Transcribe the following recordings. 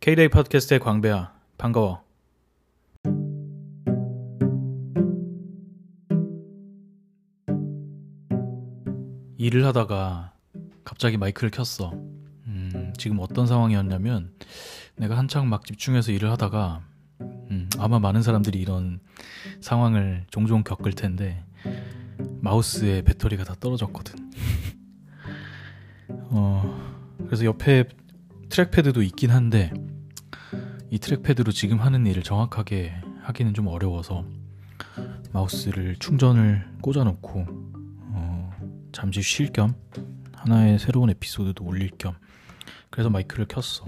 K-데이 팟캐스트의 광배야. 반가워. 일을 하다가 갑자기 마이크를 켰어. 음, 지금 어떤 상황이었냐면 내가 한창 막 집중해서 일을 하다가 음, 아마 많은 사람들이 이런 상황을 종종 겪을 텐데 마우스의 배터리가 다 떨어졌거든. 어, 그래서 옆에 trackpad도 있긴 한데 이 trackpad로 지금 하는 일을 정확하게 하기는 좀 어려워서 마우스를 충전을 꽂아놓고 어, 잠시 쉴 겸 하나의 새로운 에피소드도 올릴 겸 그래서 마이크를 켰어.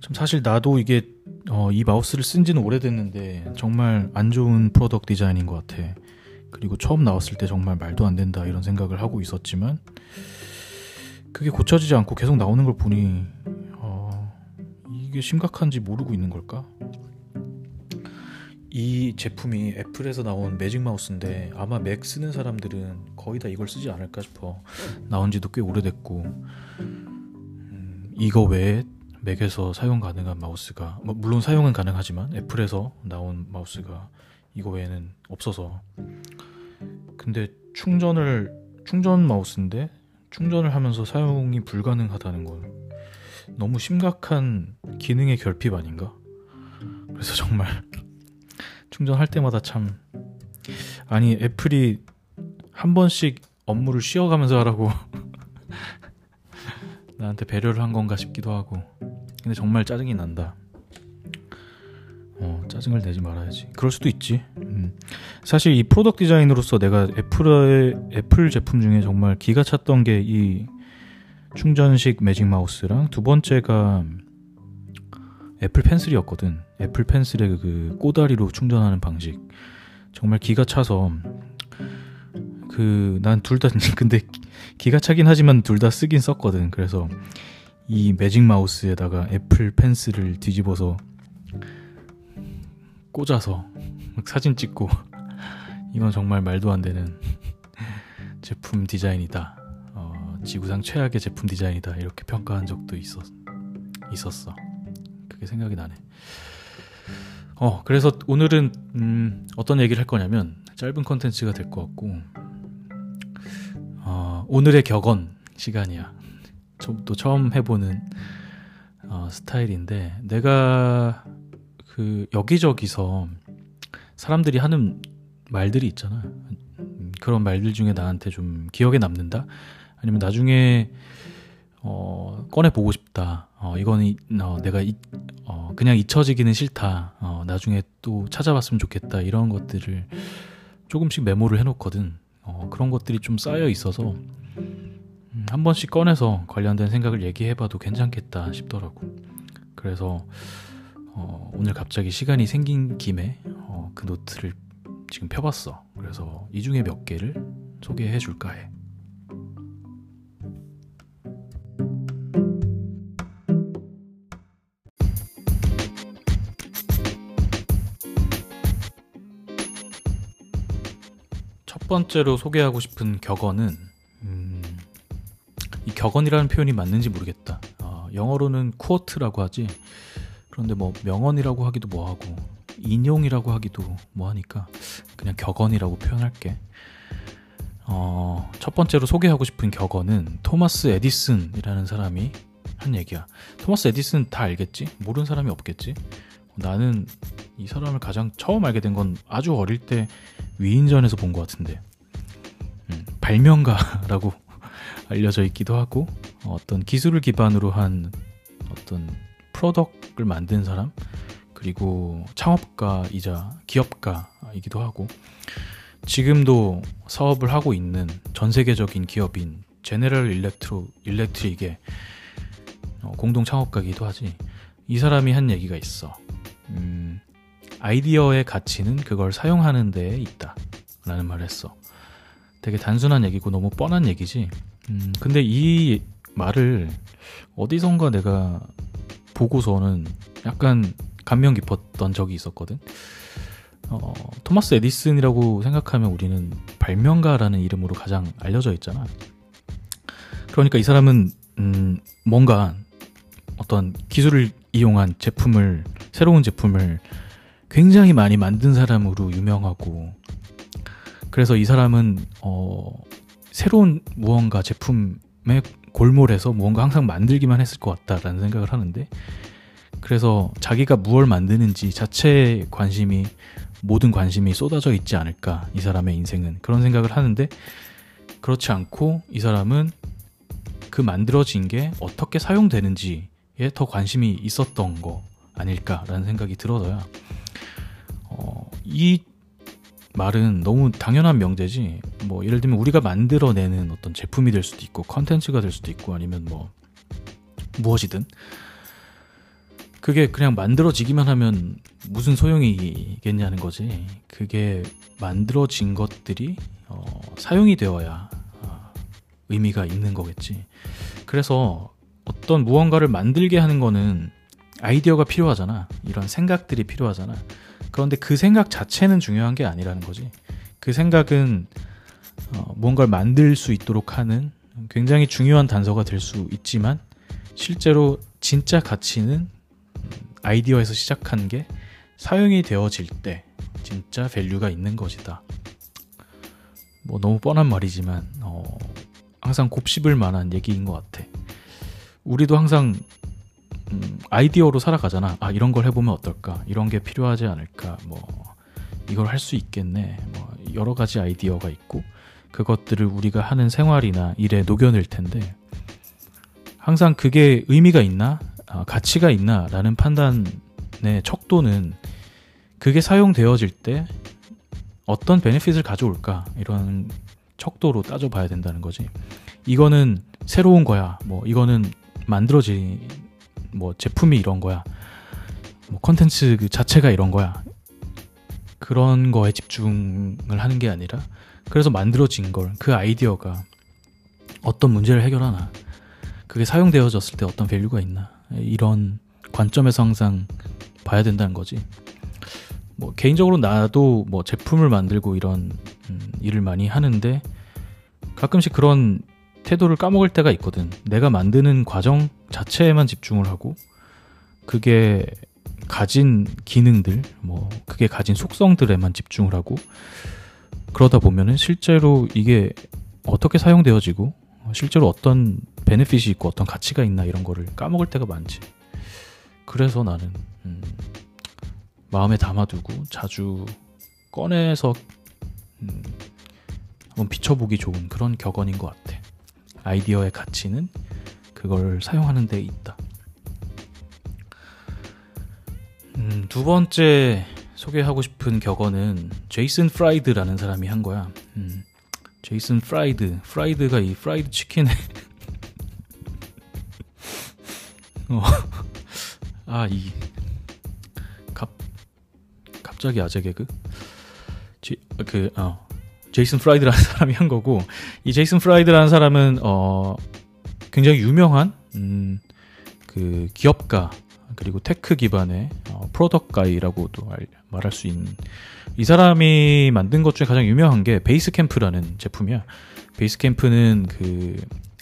참 사실 나도 이게 어, 이 마우스를 쓴 지는 오래됐는데 정말 안 좋은 product 디자인인 것 같아. 그리고 처음 나왔을 때 정말 말도 안 된다 이런 생각을 하고 있었지만 그게 고쳐지지 않고 계속 나오는 걸 보니 어, 이게 심각한지 모르고 있는 걸까? 이 제품이 애플에서 나온 매직 마우스인데 아마 맥 쓰는 사람들은 거의 다 이걸 쓰지 않을까 싶어. 나온 지도 꽤 오래됐고. 음, 이거 외에 맥에서 사용 가능한 마우스가 뭐 물론 사용은 가능하지만 애플에서 나온 마우스가 이거 외에는 없어서. 근데 충전을 충전 마우스인데 충전을 하면서 사용이 불가능하다는 건 너무 심각한 기능의 결핍 아닌가? 그래서 정말 충전할 때마다 참 아니 애플이 한 번씩 업무를 쉬어가면서 하라고 나한테 배려를 한 건가 싶기도 하고 근데 정말 짜증이 난다. 어, 짜증을 내지 말아야지. 그럴 수도 있지. 음. 사실 이 product 디자인으로서 내가 애플의 애플 제품 중에 정말 기가 찼던 게 이 충전식 매직 마우스랑 두 번째가 애플 펜슬이었거든. 애플 펜슬의 그 꼬다리로 충전하는 방식. 정말 기가 차서 그 난 둘 다 근데 기가 차긴 하지만 둘 다 쓰긴 썼거든. 그래서 이 매직 마우스에다가 애플 펜슬을 뒤집어서 꽂아서 사진 찍고 이건 정말 말도 안 되는 제품 디자인이다. 어, 지구상 최악의 제품 디자인이다. 이렇게 평가한 적도 있었, 있었어. 그게 생각이 나네. 어, 그래서 오늘은 음, 어떤 얘기를 할 거냐면 짧은 컨텐츠가 될 것 같고 어, 오늘의 격언 시간이야. 또 처음 해보는 어, 스타일인데 내가 그 여기저기서 사람들이 하는 말들이 있잖아. 그런 말들 중에 나한테 좀 기억에 남는다. 아니면 나중에 어, 꺼내 보고 싶다. 어, 이거는 어, 내가 이, 어, 그냥 잊혀지기는 싫다. 어, 나중에 또 찾아봤으면 좋겠다. 이런 것들을 조금씩 메모를 해놓거든. 어, 그런 것들이 좀 쌓여 있어서 음, 한 번씩 꺼내서 관련된 생각을 얘기해봐도 괜찮겠다 싶더라고. 그래서 어, 오늘 갑자기 시간이 생긴 김에 어, 그 노트를 지금 펴봤어. 그래서 이 중에 몇 개를 소개해 줄까 해. 첫 번째로 소개하고 싶은 격언은 음, 이 격언이라는 표현이 맞는지 모르겠다. 어, 영어로는 quote라고 하지. 그런데 뭐 명언이라고 하기도 뭐하고 인용이라고 하기도 뭐하니까 그냥 격언이라고 표현할게. 어, 첫 번째로 소개하고 싶은 격언은 토마스 에디슨이라는 사람이 한 얘기야. 토마스 에디슨 다 알겠지? 모르는 사람이 없겠지? 나는 이 사람을 가장 처음 알게 된 건 아주 어릴 때 위인전에서 본 것 같은데 음, 발명가라고 알려져 있기도 하고 어떤 기술을 기반으로 한 어떤 product를 만든 사람 그리고 창업가이자 기업가이기도 하고 지금도 사업을 하고 있는 전 세계적인 기업인 제네럴 일렉트로 일렉트릭의 어, 공동 창업가이기도 하지. 이 사람이 한 얘기가 있어. 음, 아이디어의 가치는 그걸 사용하는 데에 있다. 라는 말을 했어. 되게 단순한 얘기고 너무 뻔한 얘기지. 음, 근데 이 말을 어디선가 내가 보고서는 약간 감명 깊었던 적이 있었거든. 어, 토마스 에디슨이라고 생각하면 우리는 발명가라는 이름으로 가장 알려져 있잖아. 그러니까 이 사람은 음, 뭔가 어떤 기술을 이용한 제품을 새로운 제품을 굉장히 많이 만든 사람으로 유명하고 그래서 이 사람은 어 새로운 무언가 제품의 골몰에서 무언가 항상 만들기만 했을 것 같다라는 생각을 하는데 그래서 자기가 무엇을 만드는지 자체에 관심이 모든 관심이 쏟아져 있지 않을까 이 사람의 인생은 그런 생각을 하는데 그렇지 않고 이 사람은 그 만들어진 게 어떻게 사용되는지에 더 관심이 있었던 거 아닐까라는 생각이 들어서야 어, 이 말은 너무 당연한 명제지 뭐 예를 들면 우리가 만들어내는 어떤 제품이 될 수도 있고 컨텐츠가 될 수도 있고 아니면 뭐 무엇이든. 그게 그냥 만들어지기만 하면 무슨 소용이겠냐는 거지. 그게 만들어진 것들이 어, 사용이 되어야 어, 의미가 있는 거겠지. 그래서 어떤 무언가를 만들게 하는 거는 아이디어가 필요하잖아 이런 생각들이 필요하잖아 그런데 그 생각 자체는 중요한 게 아니라는 거지. 그 생각은 어, 뭔가를 만들 수 있도록 하는 굉장히 중요한 단서가 될 수 있지만 실제로 진짜 가치는 아이디어에서 시작한 게 사용이 되어질 때 진짜 value가 있는 것이다. 뭐 너무 뻔한 말이지만 어, 항상 곱씹을 만한 얘기인 것 같아. 우리도 항상 음, 아이디어로 살아가잖아. 아 이런 걸 해보면 어떨까? 이런 게 필요하지 않을까? 뭐 이걸 할 수 있겠네. 뭐 여러 가지 아이디어가 있고 그것들을 우리가 하는 생활이나 일에 녹여낼 텐데 항상 그게 의미가 있나? 아, 가치가 있나? 라는 판단의 척도는 그게 사용되어질 때 어떤 베네핏을 가져올까? 이런 척도로 따져봐야 된다는 거지. 이거는 새로운 거야. 뭐 이거는 만들어진 뭐 제품이 이런 거야. 뭐 컨텐츠 그 자체가 이런 거야. 그런 거에 집중을 하는 게 아니라 그래서 만들어진 걸 그 아이디어가 어떤 문제를 해결하나 그게 사용되어졌을 때 어떤 value가 있나 이런 관점에서 항상 봐야 된다는 거지. 뭐 개인적으로 나도 뭐 제품을 만들고 이런 음, 일을 많이 하는데 가끔씩 그런 태도를 까먹을 때가 있거든. 내가 만드는 과정 자체에만 집중을 하고 그게 가진 기능들, 뭐 그게 가진 속성들에만 집중을 하고 그러다 보면은 실제로 이게 어떻게 사용되어지고 실제로 어떤 베네핏이 있고 어떤 가치가 있나 이런 거를 까먹을 때가 많지. 그래서 나는 음, 마음에 담아두고 자주 꺼내서 음, 한번 비춰보기 좋은 그런 격언인 것 같아. 아이디어의 가치는 그걸 사용하는 데 있다. 음, 두 번째 소개하고 싶은 격언은 제이슨 프라이드라는 사람이 한 거야. 음, 제이슨 프라이드, 프라이드가 이 프라이드 치킨에 어, 아, 이 갑, 갑자기 아재 개그? 지, 그, 어, 제이슨 프라이드라는 사람이 한 거고 이 제이슨 프라이드라는 사람은 어 굉장히 유명한 음, 그 기업가 그리고 tech 기반의 어, product guy라고도 말할 수 있는 이 사람이 만든 것 중에 가장 유명한 게 베이스 캠프라는 제품이야. 베이스 캠프는 그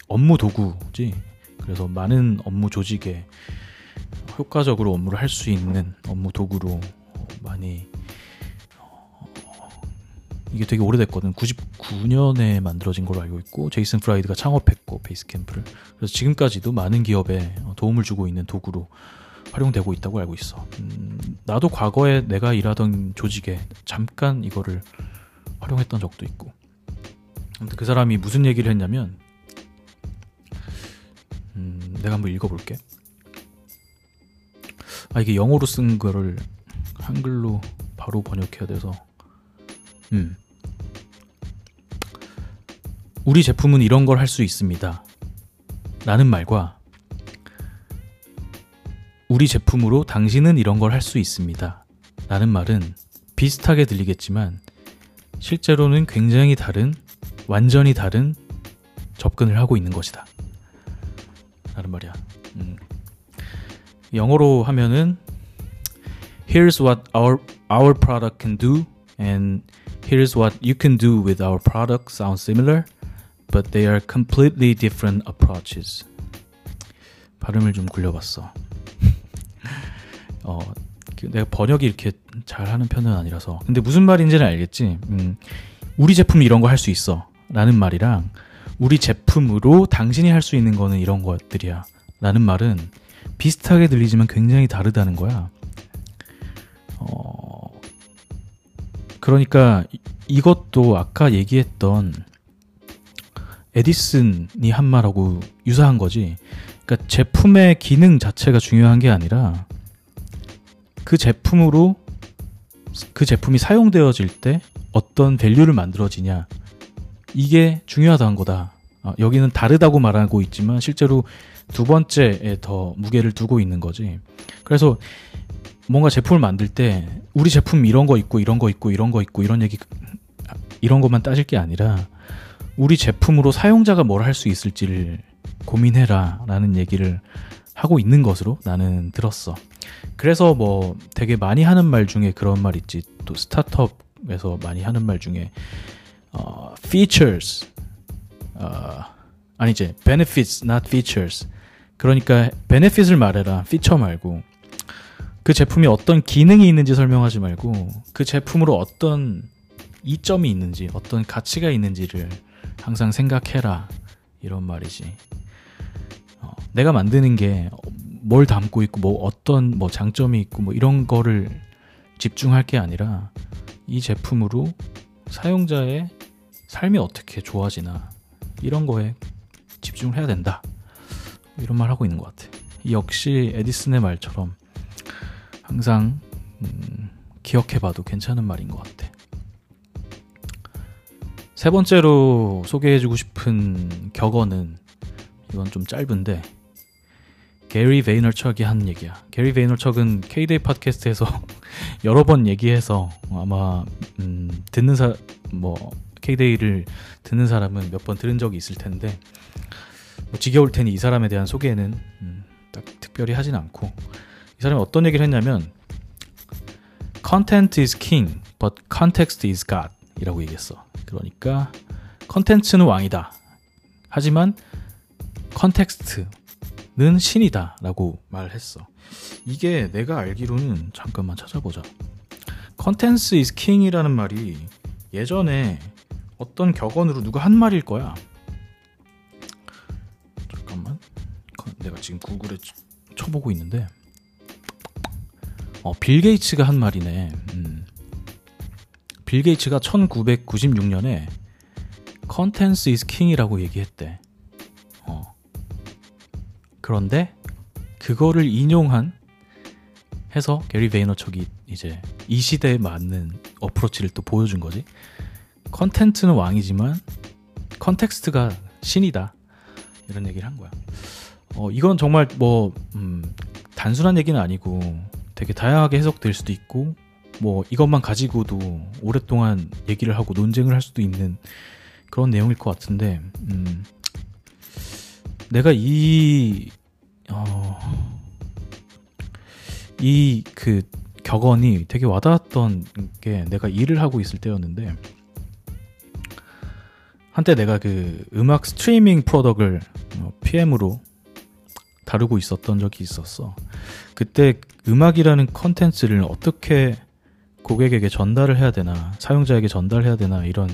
업무 도구지. 그래서 많은 업무 조직에 효과적으로 업무를 할 수 있는 업무 도구로 많이 이게 되게 오래됐거든. 99년에 만들어진 걸로 알고 있고 제이슨 프라이드가 창업했고 베이스캠프를 그래서 지금까지도 많은 기업에 도움을 주고 있는 도구로 활용되고 있다고 알고 있어. 음, 나도 과거에 내가 일하던 조직에 잠깐 이거를 활용했던 적도 있고. 아무튼 그 사람이 무슨 얘기를 했냐면 음, 내가 한번 읽어볼게. 아 이게 영어로 쓴 거를 한글로 바로 번역해야 돼서 음. 우리 제품은 이런 걸 할 수 있습니다. 라는 말과 우리 제품으로 당신은 이런 걸 할 수 있습니다. 라는 말은 비슷하게 들리겠지만 실제로는 굉장히 다른, 완전히 다른 접근을 하고 있는 것이다. 라는 말이야. 음. 영어로 하면은 Here's what our our product can do and here's what you can do with our product sound similar. But they are completely different approaches. 발음을 좀 굴려봤어. 어, 그 내가 번역이 이렇게 잘하는 편은 아니라서 근데 무슨 말인지는 알겠지. 음, 우리 제품이 이런 거 할 수 있어 라는 말이랑 우리 제품으로 당신이 할 수 있는 거는 이런 것들이야 라는 말은 비슷하게 들리지만 굉장히 다르다는 거야. 어, 그러니까 이것도 아까 얘기했던 에디슨이 한 말하고 유사한 거지. 그러니까 제품의 기능 자체가 중요한 게 아니라 그 제품으로 그 제품이 사용되어질 때 어떤 밸류를 만들어지냐 이게 중요하다는 거다. 아, 여기는 다르다고 말하고 있지만 실제로 두 번째에 더 무게를 두고 있는 거지. 그래서 뭔가 제품을 만들 때 우리 제품 이런 거 있고 이런 거 있고 이런 거 있고 이런 얘기 이런 것만 따질 게 아니라 우리 제품으로 사용자가 뭘 할 수 있을지를 고민해라 라는 얘기를 하고 있는 것으로 나는 들었어. 그래서 뭐 되게 많이 하는 말 중에 그런 말 있지. 또 스타트업에서 많이 하는 말 중에 어, features 어, 아니지 benefits not features 그러니까 benefit을 말해라 feature 말고 그 제품이 어떤 기능이 있는지 설명하지 말고 그 제품으로 어떤 이점이 있는지 어떤 가치가 있는지를 항상 생각해라 이런 말이지. 어, 내가 만드는 게 뭘 담고 있고 뭐 어떤 뭐 장점이 있고 뭐 이런 거를 집중할 게 아니라 이 제품으로 사용자의 삶이 어떻게 좋아지나 이런 거에 집중을 해야 된다. 이런 말 하고 있는 것 같아. 역시 에디슨의 말처럼 항상 음, 기억해봐도 괜찮은 말인 것 같아. 세 번째로 소개해주고 싶은 격언은 이건 좀 짧은데 게리 베이너척이 한 얘기야. 게리 베이너척은 K-데이 팟캐스트에서 여러 번 얘기해서 아마 음, 듣는 사 뭐 K-데이를 듣는 사람은 몇 번 들은 적이 있을 텐데 뭐 지겨울 테니 이 사람에 대한 소개는 음, 딱 특별히 하진 않고 이 사람이 어떤 얘기를 했냐면 Content is king, but context is God 이라고 얘기했어. 그러니까 컨텐츠는 왕이다. 하지만 context는 신이다 라고 말했어. 이게 내가 알기로는 잠깐만 찾아보자. 컨텐츠 is king이라는 말이 예전에 어떤 격언으로 누가 한 말일 거야. 잠깐만. 내가 지금 구글에 쳐보고 있는데 어, 빌 게이츠가 한 말이네. 음. 빌 게이츠가 1996년에 컨텐츠 is king이라고 얘기했대. 어. 그런데 그거를 인용한 해서 게리 베이너척이 이제 이 시대에 맞는 approach를 또 보여준 거지. 컨텐츠는 왕이지만 context가 신이다. 이런 얘기를 한 거야. 어, 이건 정말 뭐, 음, 단순한 얘기는 아니고 되게 다양하게 해석될 수도 있고 뭐 이것만 가지고도 오랫동안 얘기를 하고 논쟁을 할 수도 있는 그런 내용일 것 같은데 음, 내가 이 어, 이 그 격언이 되게 와닿았던 게 내가 일을 하고 있을 때였는데 한때 내가 그 음악 스트리밍 프로덕을 PM으로 다루고 있었던 적이 있었어. 그때 음악이라는 컨텐츠를 어떻게 고객에게 전달을 해야 되나, 사용자에게 전달해야 되나, 이런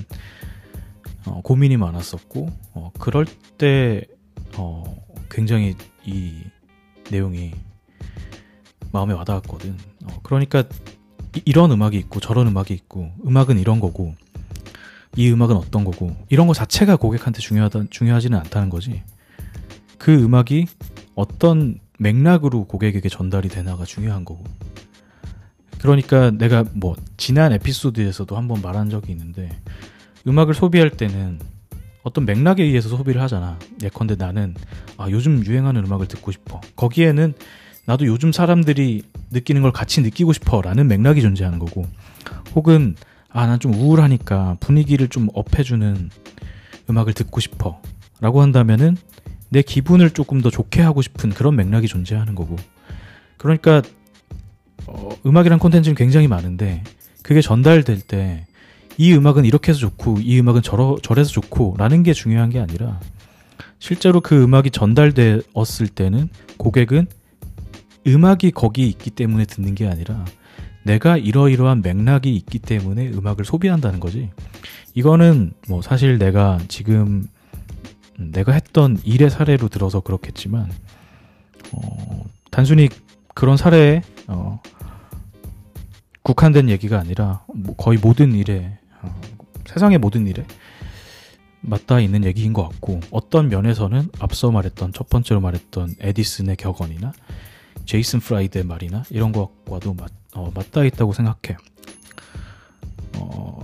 어, 고민이 많았었고, 어, 그럴 때 어, 굉장히 이 내용이 마음에 와닿았거든. 어, 그러니까 이, 런 음악이 있고 저런 음악이 있고, 음악은 이런 거고, 이 음악은 어떤 거고, 이런 거 자체가 고객한테 중요하다, 중요하지는 않다는 거지. 그 음악이 어떤 맥락으로 고객에게 전달이 되나가 중요한 거고. 그러니까 내가 뭐 지난 에피소드에서도 한번 말한 적이 있는데 음악을 소비할 때는 어떤 맥락에 의해서 소비를 하잖아. 예컨대 나는 아 요즘 유행하는 음악을 듣고 싶어. 거기에는 나도 요즘 사람들이 느끼는 걸 같이 느끼고 싶어 라는 맥락이 존재하는 거고. 혹은 아 난 좀 우울하니까 분위기를 좀 업해주는 음악을 듣고 싶어 라고 한다면은 내 기분을 조금 더 좋게 하고 싶은 그런 맥락이 존재하는 거고. 그러니까 어, 음악이란 콘텐츠는 굉장히 많은데 그게 전달될 때 이 음악은 이렇게 해서 좋고 이 음악은 저러, 저래서 좋고 라는 게 중요한 게 아니라 실제로 그 음악이 전달되었을 때는 고객은 음악이 거기 있기 때문에 듣는 게 아니라 내가 이러이러한 맥락이 있기 때문에 음악을 소비한다는 거지. 이거는 뭐 사실 내가 지금 내가 했던 일의 사례로 들어서 그렇겠지만 어, 단순히 그런 사례에 어, 국한된 얘기가 아니라 뭐 거의 모든 일에 어, 세상의 모든 일에 맞닿아 있는 얘기인 것 같고 어떤 면에서는 앞서 말했던 첫 번째로 말했던 에디슨의 격언이나 제이슨 프라이드의 말이나 이런 것과도 맞, 어, 맞닿아 있다고 생각해. 어,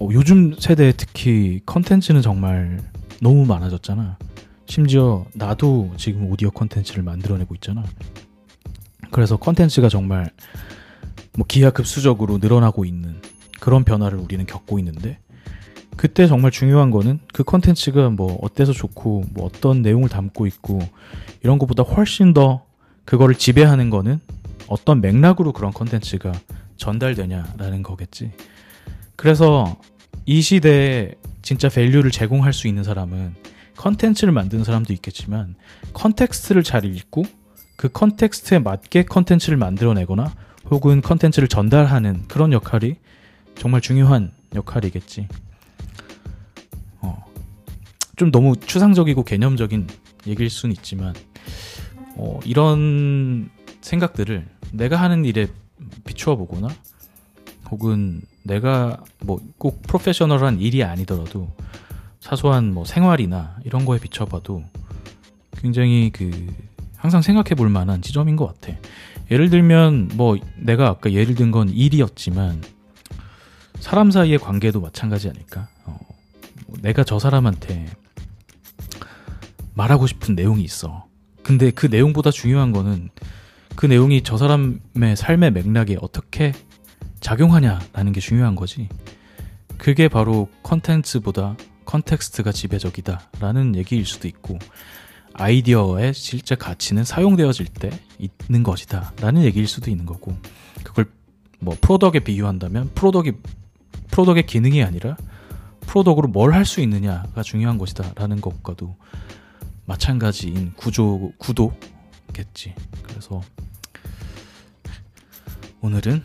어, 요즘 세대 특히 컨텐츠는 정말 너무 많아졌잖아. 심지어 나도 지금 오디오 컨텐츠를 만들어내고 있잖아. 그래서 컨텐츠가 정말 뭐 기하급수적으로 늘어나고 있는 그런 변화를 우리는 겪고 있는데 그때 정말 중요한 거는 그 컨텐츠가 뭐 어때서 좋고 뭐 어떤 내용을 담고 있고 이런 것보다 훨씬 더 그거를 지배하는 거는 어떤 맥락으로 그런 컨텐츠가 전달되냐라는 거겠지. 그래서 이 시대에 진짜 value를 제공할 수 있는 사람은 컨텐츠를 만드는 사람도 있겠지만 context를 잘 읽고 그 context에 맞게 컨텐츠를 만들어내거나 혹은 컨텐츠를 전달하는 그런 역할이 정말 중요한 역할이겠지. 좀 너무 추상적이고 개념적인 얘기일 수는 있지만 어, 이런 생각들을 내가 하는 일에 비추어 보거나 혹은 내가 뭐 꼭 프로페셔널한 일이 아니더라도 사소한 뭐 생활이나 이런 거에 비춰봐도 굉장히 그 항상 생각해 볼 만한 지점인 것 같아. 예를 들면 뭐 내가 아까 예를 든 건 일이었지만 사람 사이의 관계도 마찬가지 아닐까? 어, 뭐 내가 저 사람한테 말하고 싶은 내용이 있어. 근데 그 내용보다 중요한 거는 그 내용이 저 사람의 삶의 맥락에 어떻게 작용하냐라는 게 중요한 거지. 그게 바로 컨텐츠보다 context가 지배적이다라는 얘기일 수도 있고 아이디어의 실제 가치는 사용되어질 때 있는 것이다 라는 얘기일 수도 있는 거고 그걸 뭐 product에 비유한다면 product이 product의 기능이 아니라 프로덕으로 뭘 할 수 있느냐가 중요한 것이다 라는 것과도 마찬가지인 구조 구도겠지. 그래서 오늘은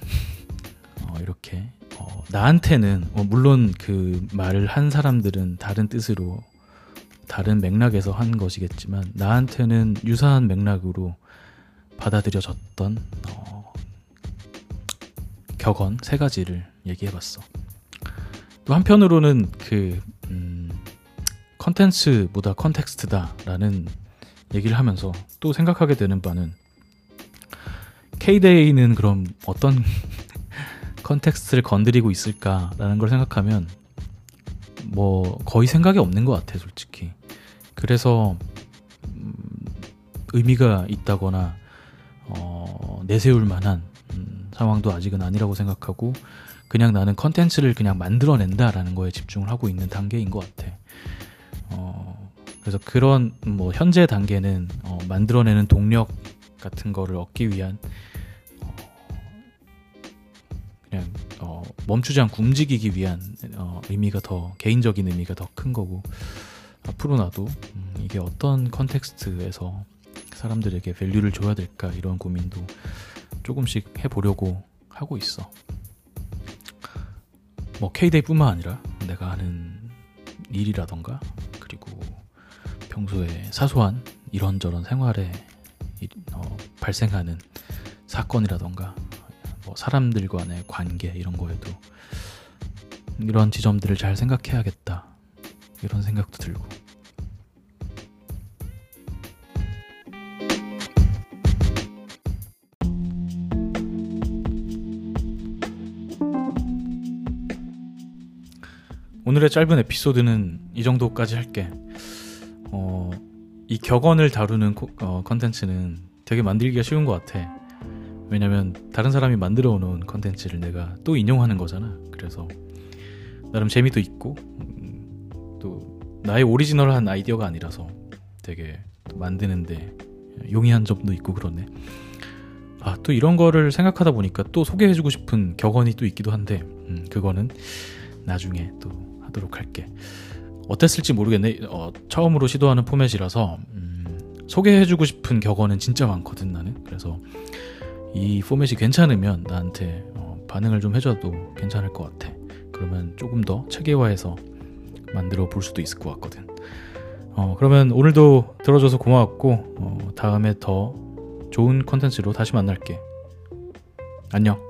어, 이렇게 어, 나한테는 어, 물론 그 말을 한 사람들은 다른 뜻으로 다른 맥락에서 한 것이겠지만 나한테는 유사한 맥락으로 받아들여졌던 어, 격언 세 가지를 얘기해봤어. 또 한편으로는 그 음, 컨텐츠보다 context다라는 얘기를 하면서 또 생각하게 되는 바는 K-데이는 그럼 어떤 context를 건드리고 있을까라는 걸 생각하면 뭐 거의 생각이 없는 것 같아 솔직히. 그래서 음, 의미가 있다거나 어, 내세울 만한 음, 상황도 아직은 아니라고 생각하고 그냥 나는 컨텐츠를 그냥 만들어낸다라는 거에 집중을 하고 있는 단계인 것 같아. 어, 그래서 그런 뭐 현재 단계는 어, 만들어내는 동력 같은 거를 얻기 위한 멈추지 않고 움직이기 위한 어, 의미가 더 개인적인 의미가 더 큰 거고 앞으로 나도 음, 이게 어떤 컨텍스트에서 사람들에게 밸류를 줘야 될까 이런 고민도 조금씩 해보려고 하고 있어. 뭐 K-데이뿐만 아니라 내가 하는 일이라던가 평소에 사소한 이런저런 생활에 어, 발생하는 사건이라던가 뭐 사람들 간의 관계 이런 거에도 이런 지점들을 잘 생각해야겠다 이런 생각도 들고 오늘의 짧은 에피소드는 이 정도까지 할게. 어, 이 격언을 다루는 어, 컨텐츠는 되게 만들기가 쉬운 것 같아. 왜냐면 다른 사람이 만들어 놓은 컨텐츠를 내가 또 인용하는 거잖아. 그래서 나름 재미도 있고 음, 또 나의 오리지널한 아이디어가 아니라서 되게 만드는데 용이한 점도 있고 그렇네. 아, 또 이런 거를 생각하다 보니까 또 소개해주고 싶은 격언이 또 있기도 한데, 음, 그거는 나중에 또 하도록 할게. 어땠을지 모르겠네. 어, 처음으로 시도하는 포맷이라서 음, 소개해주고 싶은 격언은 진짜 많거든 나는. 그래서 이 포맷이 괜찮으면 나한테 어, 반응을 좀 해줘도 괜찮을 것 같아. 그러면 조금 더 체계화해서 만들어 볼 수도 있을 것 같거든. 어, 그러면 오늘도 들어줘서 고마웠고 어, 다음에 더 좋은 컨텐츠로 다시 만날게. 안녕.